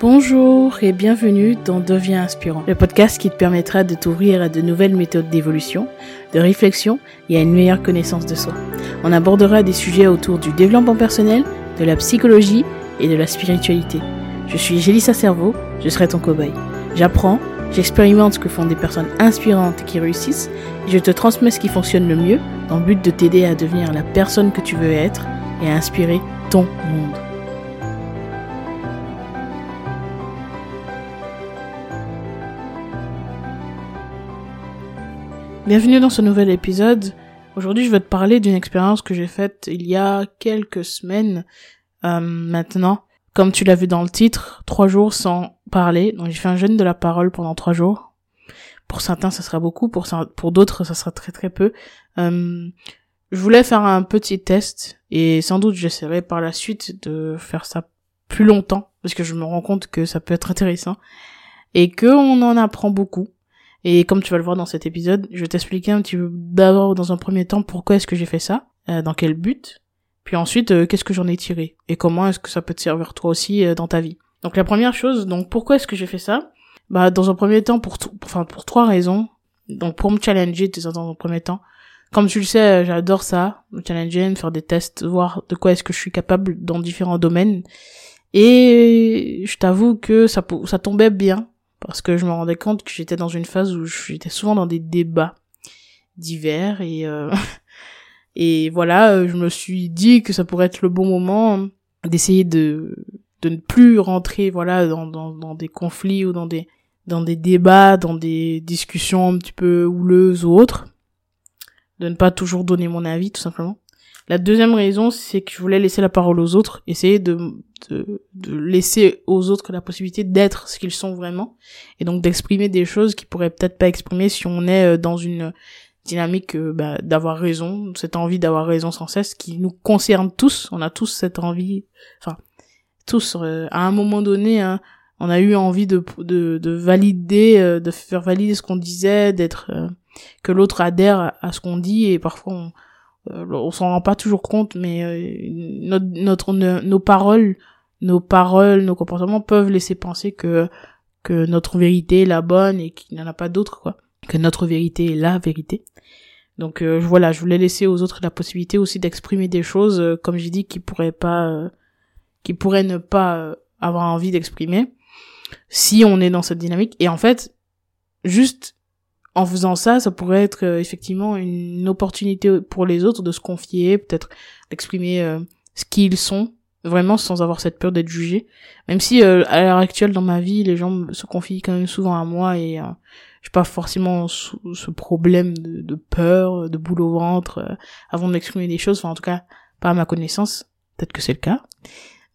Bonjour et bienvenue dans Deviens inspirant, le podcast qui te permettra de t'ouvrir à de nouvelles méthodes d'évolution, de réflexion et à une meilleure connaissance de soi. On abordera des sujets autour du développement personnel, de la psychologie et de la spiritualité. Je suis Gélissa Cerveau, je serai ton cobaye. J'apprends, j'expérimente ce que font des personnes inspirantes qui réussissent et je te transmets ce qui fonctionne le mieux dans le but de t'aider à devenir la personne que tu veux être et à inspirer ton monde. Bienvenue dans ce nouvel épisode. Aujourd'hui, je vais te parler d'une expérience que j'ai faite il y a quelques semaines euh, maintenant. Comme tu l'as vu dans le titre, trois jours sans parler. Donc j'ai fait un jeûne de la parole pendant trois jours. Pour certains, ça sera beaucoup. Pour d'autres, ça sera très très peu. Euh, je voulais faire un petit test et sans doute j'essaierai par la suite de faire ça plus longtemps parce que je me rends compte que ça peut être intéressant et que on en apprend beaucoup et comme tu vas le voir dans cet épisode, je vais t'expliquer un petit peu d'abord dans un premier temps pourquoi est-ce que j'ai fait ça, euh, dans quel but, puis ensuite euh, qu'est-ce que j'en ai tiré? Et comment est-ce que ça peut te servir toi aussi euh, dans ta vie? Donc la première chose, donc pourquoi est-ce que j'ai fait ça? Bah dans un premier temps pour enfin pour trois raisons. Donc pour me challenger dans un premier temps. Comme tu le sais, j'adore ça, me challenger, me faire des tests, voir de quoi est-ce que je suis capable dans différents domaines. Et je t'avoue que ça ça tombait bien parce que je me rendais compte que j'étais dans une phase où j'étais souvent dans des débats divers et euh, et voilà euh, je me suis dit que ça pourrait être le bon moment d'essayer de de ne plus rentrer voilà dans, dans dans des conflits ou dans des dans des débats dans des discussions un petit peu houleuses ou autres. De ne pas toujours donner mon avis tout simplement. La deuxième raison, c'est que je voulais laisser la parole aux autres, essayer de, de, de laisser aux autres la possibilité d'être ce qu'ils sont vraiment, et donc d'exprimer des choses qui pourraient peut-être pas exprimer si on est euh, dans une dynamique euh, bah, d'avoir raison, cette envie d'avoir raison sans cesse qui nous concerne tous, on a tous cette envie, enfin tous euh, à un moment donné, hein, on a eu envie de, de, de valider, de faire valider ce qu'on disait, d'être que l'autre adhère à ce qu'on dit et parfois on, euh, on s'en rend pas toujours compte, mais euh, notre, notre nos paroles, nos paroles, nos comportements peuvent laisser penser que que notre vérité est la bonne et qu'il n'y en a pas d'autre, quoi. Que notre vérité est la vérité. Donc euh, voilà, je voulais laisser aux autres la possibilité aussi d'exprimer des choses, comme j'ai dit, qui pourraient pas, qui pourraient ne pas avoir envie d'exprimer, si on est dans cette dynamique. Et en fait, juste en faisant ça, ça pourrait être euh, effectivement une opportunité pour les autres de se confier, peut-être d'exprimer euh, ce qu'ils sont, vraiment sans avoir cette peur d'être jugé. Même si euh, à l'heure actuelle dans ma vie, les gens se confient quand même souvent à moi et j'ai pas forcément ce problème de, peur, de boule au ventre avant d'exprimer des choses. Enfin, en tout cas, pas à ma connaissance. Peut-être que c'est le cas,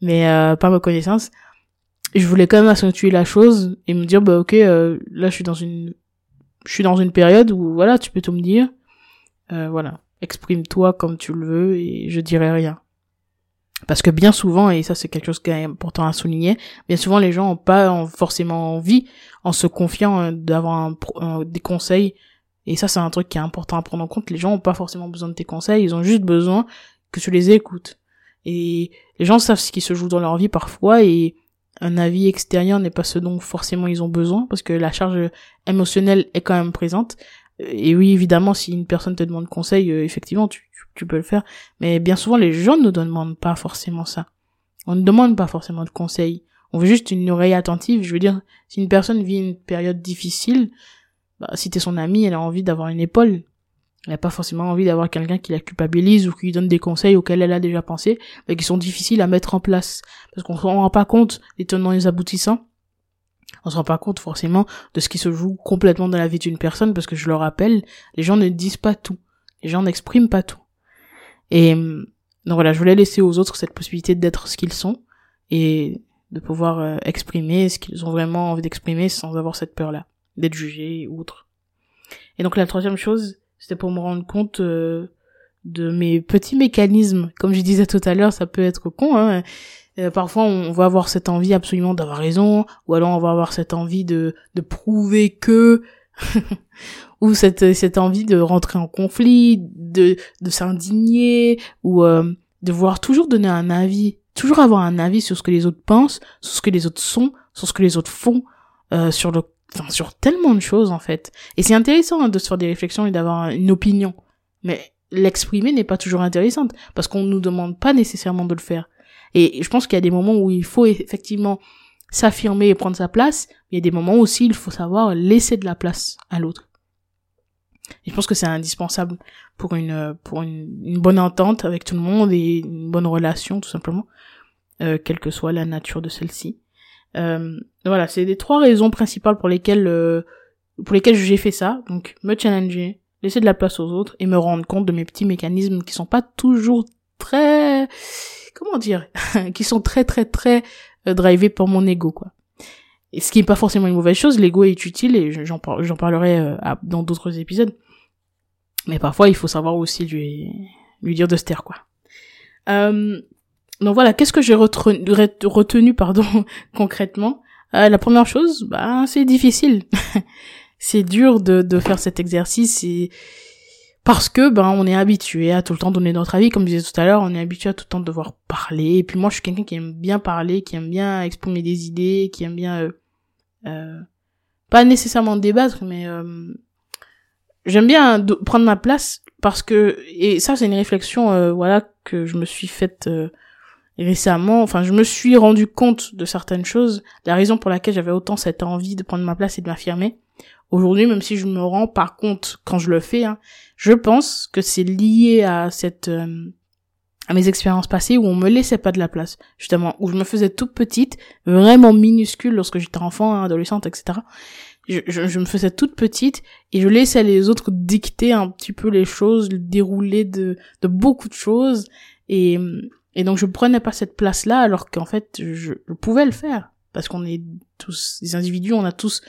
mais pas à ma connaissance. Je voulais quand même accentuer la chose et me dire bah ok, là je suis dans une je suis dans une période où voilà, tu peux tout me dire. Euh, voilà, exprime-toi comme tu le veux et je dirai rien. Parce que bien souvent, et ça c'est quelque chose qui est important à souligner, bien souvent les gens ont pas forcément envie, en se confiant, euh, d'avoir des conseils. Et ça c'est un truc qui est important à prendre en compte. Les gens ont pas forcément besoin de tes conseils, ils ont juste besoin que tu les écoutes. Et les gens savent ce qui se joue dans leur vie parfois et un avis extérieur n'est pas ce dont forcément ils ont besoin parce que la charge émotionnelle est quand même présente. Et oui, évidemment, si une personne te demande conseil, euh, effectivement, tu, tu, peux le faire. Mais bien souvent, les gens ne demandent pas forcément ça. On ne demande pas forcément de conseils. On veut juste une oreille attentive. Je veux dire, si une personne vit une période difficile, bah, si t'es son ami, elle a envie d'avoir une épaule. Elle n'a pas forcément envie d'avoir quelqu'un qui la culpabilise ou qui lui donne des conseils auxquels elle a déjà pensé, mais qui sont difficiles à mettre en place. Parce qu'on se rend pas compte des tenants et des aboutissants. On se rend pas compte forcément de ce qui se joue complètement dans la vie d'une personne, parce que je le rappelle, les gens ne disent pas tout. Les gens n'expriment pas tout. Et donc voilà, je voulais laisser aux autres cette possibilité d'être ce qu'ils sont et de pouvoir euh, exprimer ce qu'ils ont vraiment envie d'exprimer sans avoir cette peur-là, d'être jugé ou autre. Et donc la troisième chose, c'était pour me rendre compte euh, de mes petits mécanismes. Comme je disais tout à l'heure, ça peut être con. Hein. Euh, parfois, on va avoir cette envie absolument d'avoir raison, ou alors on va avoir cette envie de, de prouver que, ou cette cette envie de rentrer en conflit, de de s'indigner ou euh, de vouloir toujours donner un avis, toujours avoir un avis sur ce que les autres pensent, sur ce que les autres sont, sur ce que les autres font, euh, sur le enfin, sur tellement de choses en fait. Et c'est intéressant hein, de se faire des réflexions et d'avoir une opinion, mais l'exprimer n'est pas toujours intéressante parce qu'on nous demande pas nécessairement de le faire. Et je pense qu'il y a des moments où il faut effectivement s'affirmer et prendre sa place, mais il y a des moments aussi il faut savoir laisser de la place à l'autre. Et je pense que c'est indispensable pour une pour une, bonne entente avec tout le monde et une bonne relation tout simplement, euh, quelle que soit la nature de celle-ci. Euh, voilà, c'est les trois raisons principales pour lesquelles euh, pour lesquelles j'ai fait ça. Donc me challenger, laisser de la place aux autres et me rendre compte de mes petits mécanismes qui sont pas toujours très comment dire qui sont très très très euh, drivés par mon ego quoi. Et ce qui est pas forcément une mauvaise chose, l'ego est utile et j'en j'en parlerai euh, dans d'autres épisodes. Mais parfois il faut savoir aussi lui lui dire de se taire quoi. Euh, donc voilà, qu'est-ce que j'ai retenu, retenu pardon concrètement? La première chose, bah c'est difficile. c'est dur de, de faire cet exercice parce que ben on est habitué à tout le temps donner notre avis. Comme je disais tout à l'heure on est habitué à tout le temps devoir parler. Et puis moi je suis quelqu'un qui aime bien parler qui aime bien exprimer des idées qui aime bien euh, euh pas nécessairement débattre mais euh, j'aime bien prendre ma place parce que et ça c'est une réflexion voilà que je me suis faite récemment. Enfin je me suis rendu compte de certaines choses. La raison pour laquelle j'avais autant cette envie de prendre ma place et de m'affirmer Aujourd'hui, même si je me rends par compte quand je le fais, hein, je pense que c'est lié à cette euh, à mes expériences passées où on me laissait pas de la place, justement, où je me faisais toute petite, vraiment minuscule lorsque j'étais enfant, hein, adolescente, etc. Je, je, me faisais toute petite et je laissais les autres dicter un petit peu les choses, le dérouler de, de beaucoup de choses et, et donc je prenais pas cette place-là alors qu'en fait je, je pouvais le faire parce qu'on est tous des individus, on a tous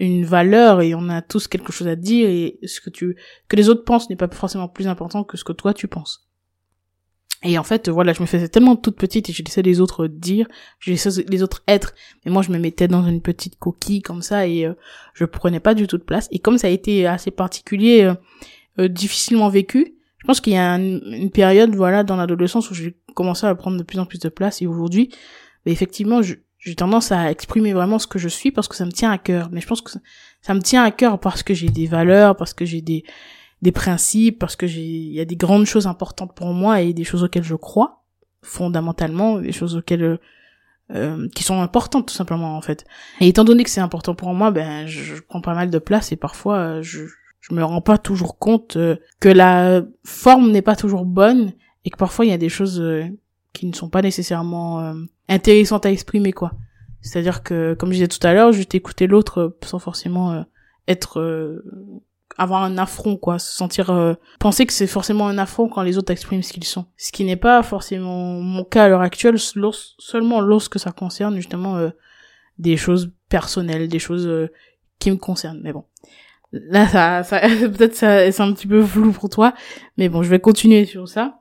une valeur et on a tous quelque chose à dire et ce que tu que les autres pensent n'est pas forcément plus important que ce que toi tu penses. Et en fait, voilà, je me faisais tellement toute petite et je laissais les autres dire, je laissais les autres être, mais moi je me mettais dans une petite coquille comme ça et euh, je prenais pas du tout de place. Et comme ça a été assez particulier, euh, euh, difficilement vécu, je pense qu'il y a une période, voilà, dans l'adolescence où j'ai commencé à prendre de plus en plus de place et aujourd'hui, effectivement, je, j'ai tendance à exprimer vraiment ce que je suis parce que ça me tient à cœur. Mais je pense que ça, me tient à cœur parce que j'ai des valeurs, parce que j'ai des, des principes, parce que j'ai, il y a des grandes choses importantes pour moi et des choses auxquelles je crois, fondamentalement, des choses auxquelles, euh, qui sont importantes tout simplement en fait. Et étant donné que c'est important pour moi, ben, je, prends pas mal de place et parfois, je, je me rends pas toujours compte euh, que la forme n'est pas toujours bonne et que parfois il y a des choses euh, qui ne sont pas nécessairement euh, intéressantes à exprimer quoi. C'est-à-dire que comme je disais tout à l'heure, je t'écouter l'autre euh, sans forcément euh, être avoir un affront quoi, se sentir penser que c'est forcément un affront quand les autres expriment ce qu'ils sont. Ce qui n'est pas forcément mon cas à l'heure actuelle, seulement lorsque ça concerne justement des choses personnelles, des choses qui me concernent. Mais bon, là ça, ça peut-être ça c'est un petit peu flou pour toi, mais bon, je vais continuer sur ça.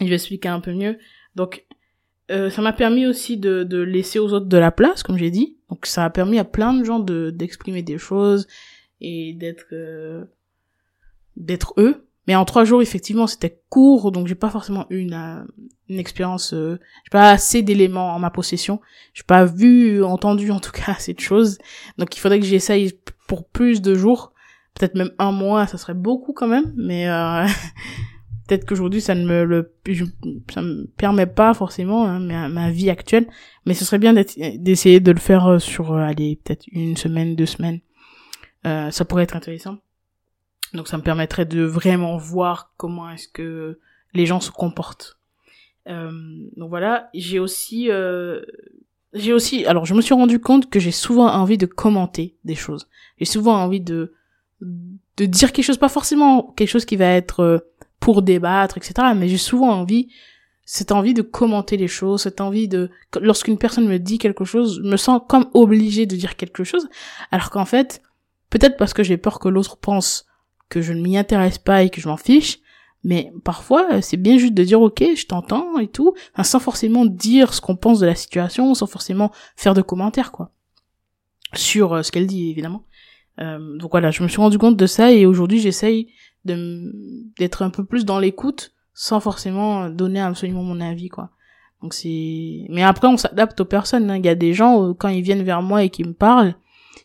Je vais expliquer un peu mieux. Donc, euh, ça m'a permis aussi de, laisser aux autres de la place, comme j'ai dit. Donc, ça a permis à plein de gens de d'exprimer des choses et d'être euh, d'être eux. Mais en trois jours, effectivement, c'était court, donc j'ai pas forcément eu une, euh, une expérience. Euh, j'ai pas assez d'éléments en ma possession. J'ai pas vu, entendu en tout cas assez de choses. Donc, il faudrait que j'essaye pour plus de jours, peut-être même un mois, ça serait beaucoup quand même. Mais peut-être qu'aujourd'hui ça ne me le ça me permet pas forcément hein, ma, vie actuelle mais ce serait bien d'essayer de le faire euh, sur euh, allez peut-être une semaine deux semaines. Euh, ça pourrait être intéressant. Donc ça me permettrait de vraiment voir comment est-ce que les gens se comportent. Euh, donc voilà. J'ai aussi euh, j'ai aussi alors je me suis rendu compte que j'ai souvent envie de commenter des choses. J'ai souvent envie de de dire quelque chose pas forcément quelque chose qui va être pour débattre, etc. Mais j'ai souvent envie, cette envie de commenter les choses, cette envie de, lorsqu'une personne me dit quelque chose, je me sens comme obligée de dire quelque chose, alors qu'en fait, peut-être parce que j'ai peur que l'autre pense que je ne m'y intéresse pas et que je m'en fiche, mais parfois, c'est bien juste de dire ok, je t'entends et tout, sans forcément dire ce qu'on pense de la situation, sans forcément faire de commentaires, quoi. Sur euh, ce qu'elle dit, évidemment. Euh, donc voilà, je me suis rendu compte de ça et aujourd'hui j'essaye d'être un peu plus dans l'écoute sans forcément donner absolument mon avis quoi. Donc c'est mais après on s'adapte aux personnes, hein. il y a des gens euh, quand ils viennent vers moi et qui me parlent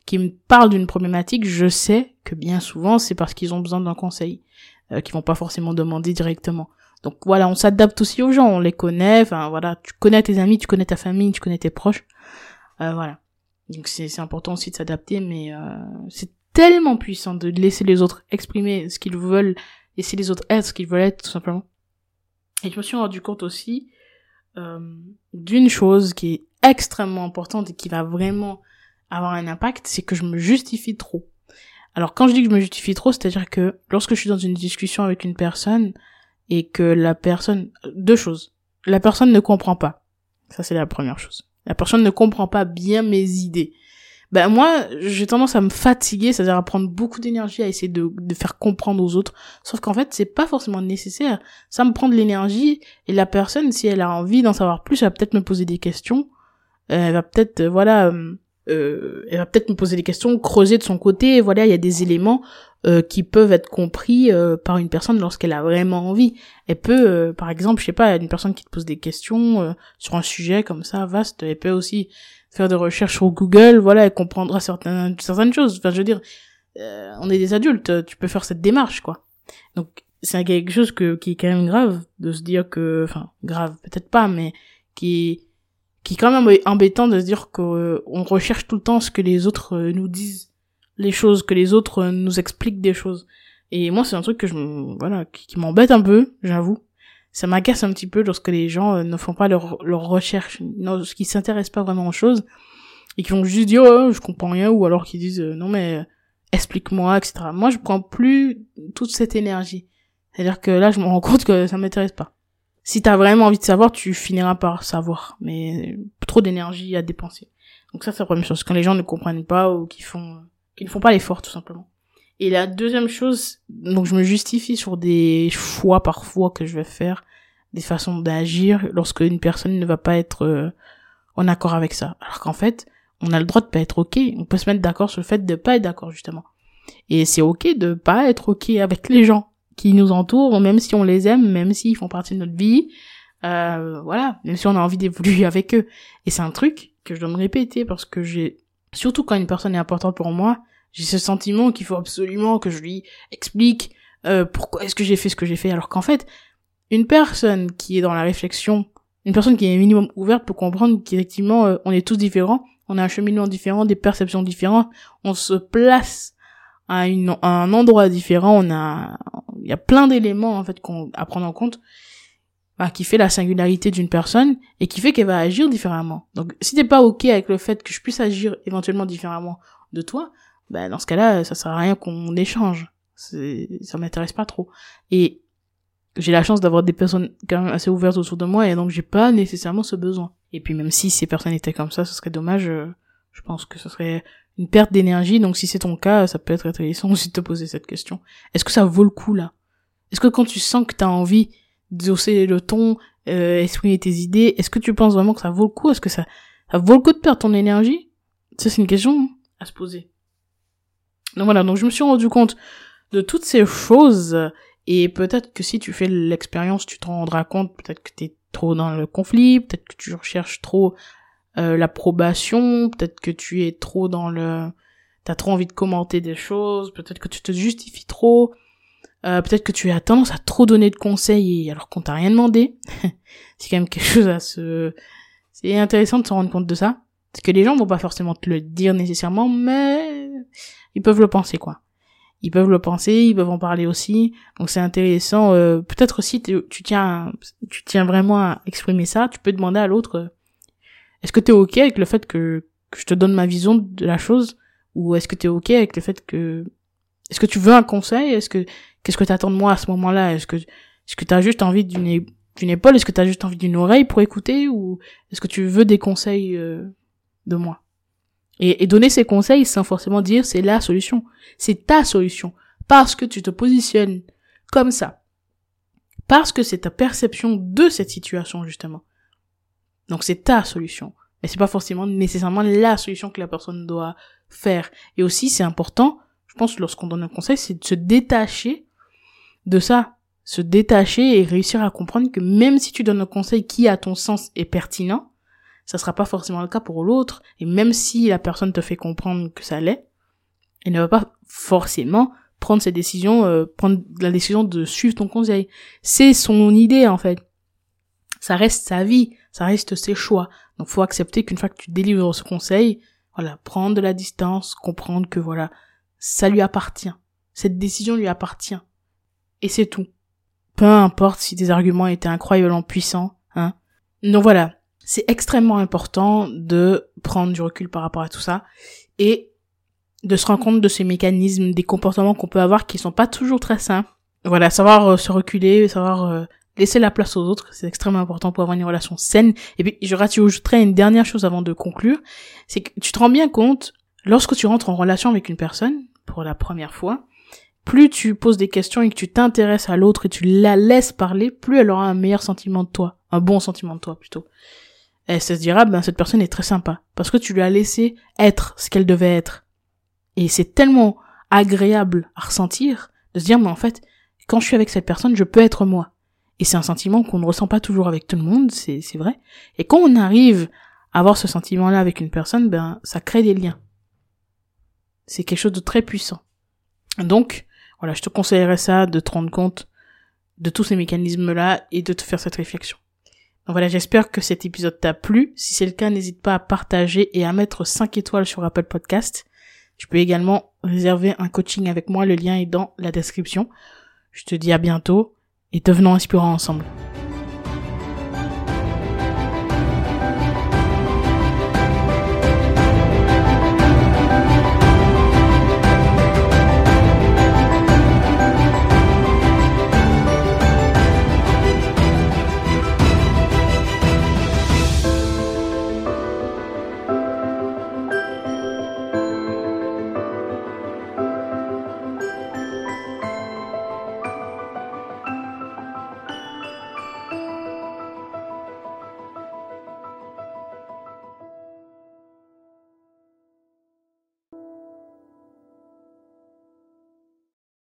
qui me parlent d'une problématique, je sais que bien souvent c'est parce qu'ils ont besoin d'un conseil euh, qu'ils vont pas forcément demander directement. Donc voilà, on s'adapte aussi aux gens, on les connaît, enfin voilà, tu connais tes amis, tu connais ta famille, tu connais tes proches. Euh, voilà. Donc c'est important aussi de s'adapter, mais euh, c'est tellement puissant de laisser les autres exprimer ce qu'ils veulent, laisser les autres être ce qu'ils veulent être, tout simplement. Et je me suis rendu compte aussi euh, d'une chose qui est extrêmement importante et qui va vraiment avoir un impact, c'est que je me justifie trop. Alors quand je dis que je me justifie trop, c'est-à-dire que lorsque je suis dans une discussion avec une personne et que la personne... Deux choses. La personne ne comprend pas. Ça c'est la première chose. La personne ne comprend pas bien mes idées. Ben moi, j'ai tendance à me fatiguer, c'est-à-dire à prendre beaucoup d'énergie à essayer de, de faire comprendre aux autres. Sauf qu'en fait, c'est pas forcément nécessaire. Ça me prend de l'énergie et la personne, si elle a envie d'en savoir plus, elle va peut-être me poser des questions. Elle va peut-être, euh, voilà, euh, euh, elle va peut-être me poser des questions, creuser de son côté. Voilà, il y a des éléments euh, qui peuvent être compris euh, par une personne lorsqu'elle a vraiment envie. Elle peut, euh, par exemple, je sais pas, une personne qui te pose des questions sur un sujet comme ça vaste, elle peut aussi faire des recherches sur Google. Voilà, elle comprendra certaines certaines choses. Enfin, je veux dire, on est des adultes, tu peux faire cette démarche, quoi. Donc c'est quelque chose que, qui est quand même grave de se dire que, enfin, grave, peut-être pas, mais qui qui est quand même embêtant de se dire qu'on euh, recherche tout le temps ce que les autres euh, nous disent, les choses, que les autres euh, nous expliquent des choses. Et moi, c'est un truc que je, voilà, qui, m'embête un peu, j'avoue. Ça m'agace un petit peu lorsque les gens ne font pas leur, leur recherche, qui s'intéressent pas vraiment aux choses, et qui vont juste dire, oh, je comprends rien, ou alors qui disent, non mais, explique-moi, etc. Moi, je prends plus toute cette énergie. C'est-à-dire que là, je me rends compte que ça m'intéresse pas si t'as vraiment envie de savoir, tu finiras par savoir. Mais trop d'énergie à dépenser. Donc ça, c'est la première chose. Quand les gens ne comprennent pas ou qui font, qui ne font pas l'effort, tout simplement. Et la deuxième chose, donc je me justifie sur des choix parfois que je vais faire, des façons d'agir lorsque une personne ne va pas être euh, en accord avec ça. Alors qu'en fait, on a le droit de pas être ok. On peut se mettre d'accord sur le fait de pas être d'accord justement. Et c'est ok de pas être ok avec les gens qui nous entourent, même si on les aime, même s'ils font partie de notre vie, euh, voilà, même si on a envie d'évoluer avec eux. Et c'est un truc que je dois me répéter parce que j'ai, surtout quand une personne est importante pour moi, j'ai ce sentiment qu'il faut absolument que je lui explique euh, pourquoi est-ce que j'ai fait ce que j'ai fait, alors qu'en fait, une personne qui est dans la réflexion, une personne qui est minimum ouverte peut comprendre qu'effectivement, euh, on est tous différents, on a un cheminement différent, des perceptions différentes, on se place à, une, un endroit différent, on a, il y a plein d'éléments en fait qu'on à prendre en compte bah, qui fait la singularité d'une personne et qui fait qu'elle va agir différemment. Donc si t'es pas ok avec le fait que je puisse agir éventuellement différemment de toi, bah dans ce cas-là, ça sert à rien qu'on échange. Ça m'intéresse pas trop. Et j'ai la chance d'avoir des personnes quand même assez ouvertes autour de moi et donc j'ai pas nécessairement ce besoin. Et puis même si ces personnes étaient comme ça, ce serait dommage. Euh, je pense que ce serait une perte d'énergie. Donc si c'est ton cas, ça peut être intéressant aussi de te poser cette question. Est-ce que ça vaut le coup là? Est-ce que quand tu sens que tu as envie d'osser le ton, euh, exprimer tes idées, est-ce que tu penses vraiment que ça vaut le coup? Est-ce que ça, ça vaut le coup de perdre ton énergie? Ça c'est une question à se poser. Donc voilà, donc je me suis rendu compte de toutes ces choses et peut-être que si tu fais l'expérience, tu te rendras compte peut-être que tu es trop dans le conflit, peut-être que tu recherches trop euh, l'approbation, peut-être que tu es trop dans le... T'as trop envie de commenter des choses, peut-être que tu te justifies trop, euh, peut-être que tu as tendance à trop donner de conseils alors qu'on t'a rien demandé. c'est quand même quelque chose à se... C'est intéressant de se rendre compte de ça. Parce que les gens vont pas forcément te le dire nécessairement, mais ils peuvent le penser, quoi. Ils peuvent le penser, ils peuvent en parler aussi. Donc c'est intéressant. Euh, peut-être aussi tu tiens, tu tiens vraiment à exprimer ça. Tu peux demander à l'autre est-ce que t'es ok avec le fait que, que je te donne ma vision de la chose? Ou est-ce que t'es ok avec le fait que est-ce que tu veux un conseil? Est-ce que qu'est-ce que t'attends de moi à ce moment-là? Est-ce que est-ce que t'as juste envie d'une d'une épaule? Est-ce que t'as juste envie d'une oreille pour écouter? Ou est-ce que tu veux des conseils euh, de moi? Et, et donner ces conseils sans forcément dire c'est la solution, c'est ta solution parce que tu te positionnes comme ça, parce que c'est ta perception de cette situation justement. Donc c'est ta solution. Mais c'est pas forcément nécessairement la solution que la personne doit faire. Et aussi, c'est important je pense, lorsqu'on donne un conseil, c'est de se détacher de ça. Se détacher et réussir à comprendre que même si tu donnes un conseil qui, à ton sens, est pertinent, ça sera pas forcément le cas pour l'autre. Et même si la personne te fait comprendre que ça l'est, elle ne va pas forcément prendre cette décision, euh, prendre la décision de suivre ton conseil. C'est son idée, en fait. Ça reste sa vie, ça reste ses choix. Donc faut accepter qu'une fois que tu délivres ce conseil, voilà, prendre de la distance, comprendre que voilà, ça lui appartient. Cette décision lui appartient. Et c'est tout. Peu importe si tes arguments étaient incroyablement puissants, hein. Donc voilà. C'est extrêmement important de prendre du recul par rapport à tout ça et de se rendre compte de ces mécanismes, des comportements qu'on peut avoir qui sont pas toujours très sains. Voilà, savoir euh, se reculer, savoir euh, laisser la place aux autres, c'est extrêmement important pour avoir une relation saine. Et puis, je rajouterai une dernière chose avant de conclure, c'est que tu te rends bien compte, lorsque tu rentres en relation avec une personne, pour la première fois, plus tu poses des questions et que tu t'intéresses à l'autre et tu la laisses parler, plus elle aura un meilleur sentiment de toi, un bon sentiment de toi plutôt. Elle se dira, ben cette personne est très sympa, parce que tu lui as laissé être ce qu'elle devait être. Et c'est tellement agréable à ressentir de se dire, mais en fait, quand je suis avec cette personne, je peux être moi. Et c'est un sentiment qu'on ne ressent pas toujours avec tout le monde, c'est vrai. Et quand on arrive à avoir ce sentiment-là avec une personne, ben ça crée des liens. C'est quelque chose de très puissant. Donc, voilà, je te conseillerais ça, de te rendre compte de tous ces mécanismes-là et de te faire cette réflexion. Voilà, j'espère que cet épisode t'a plu. Si c'est le cas, n'hésite pas à partager et à mettre 5 étoiles sur Apple Podcast. Tu peux également réserver un coaching avec moi, le lien est dans la description. Je te dis à bientôt et devenons inspirants ensemble.